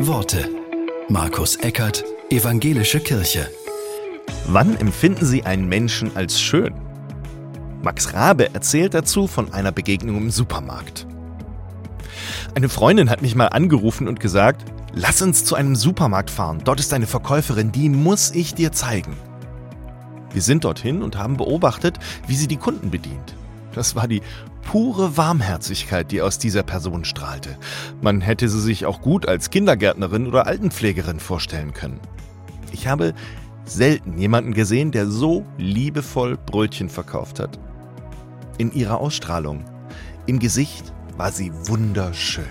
Worte. Markus Eckert, Evangelische Kirche. Wann empfinden Sie einen Menschen als schön? Max Rabe erzählt dazu von einer Begegnung im Supermarkt. Eine Freundin hat mich mal angerufen und gesagt, lass uns zu einem Supermarkt fahren, dort ist eine Verkäuferin, die muss ich dir zeigen. Wir sind dorthin und haben beobachtet, wie sie die Kunden bedient. Das war die pure Warmherzigkeit, die aus dieser Person strahlte. Man hätte sie sich auch gut als Kindergärtnerin oder Altenpflegerin vorstellen können. Ich habe selten jemanden gesehen, der so liebevoll Brötchen verkauft hat. In ihrer Ausstrahlung, im Gesicht war sie wunderschön.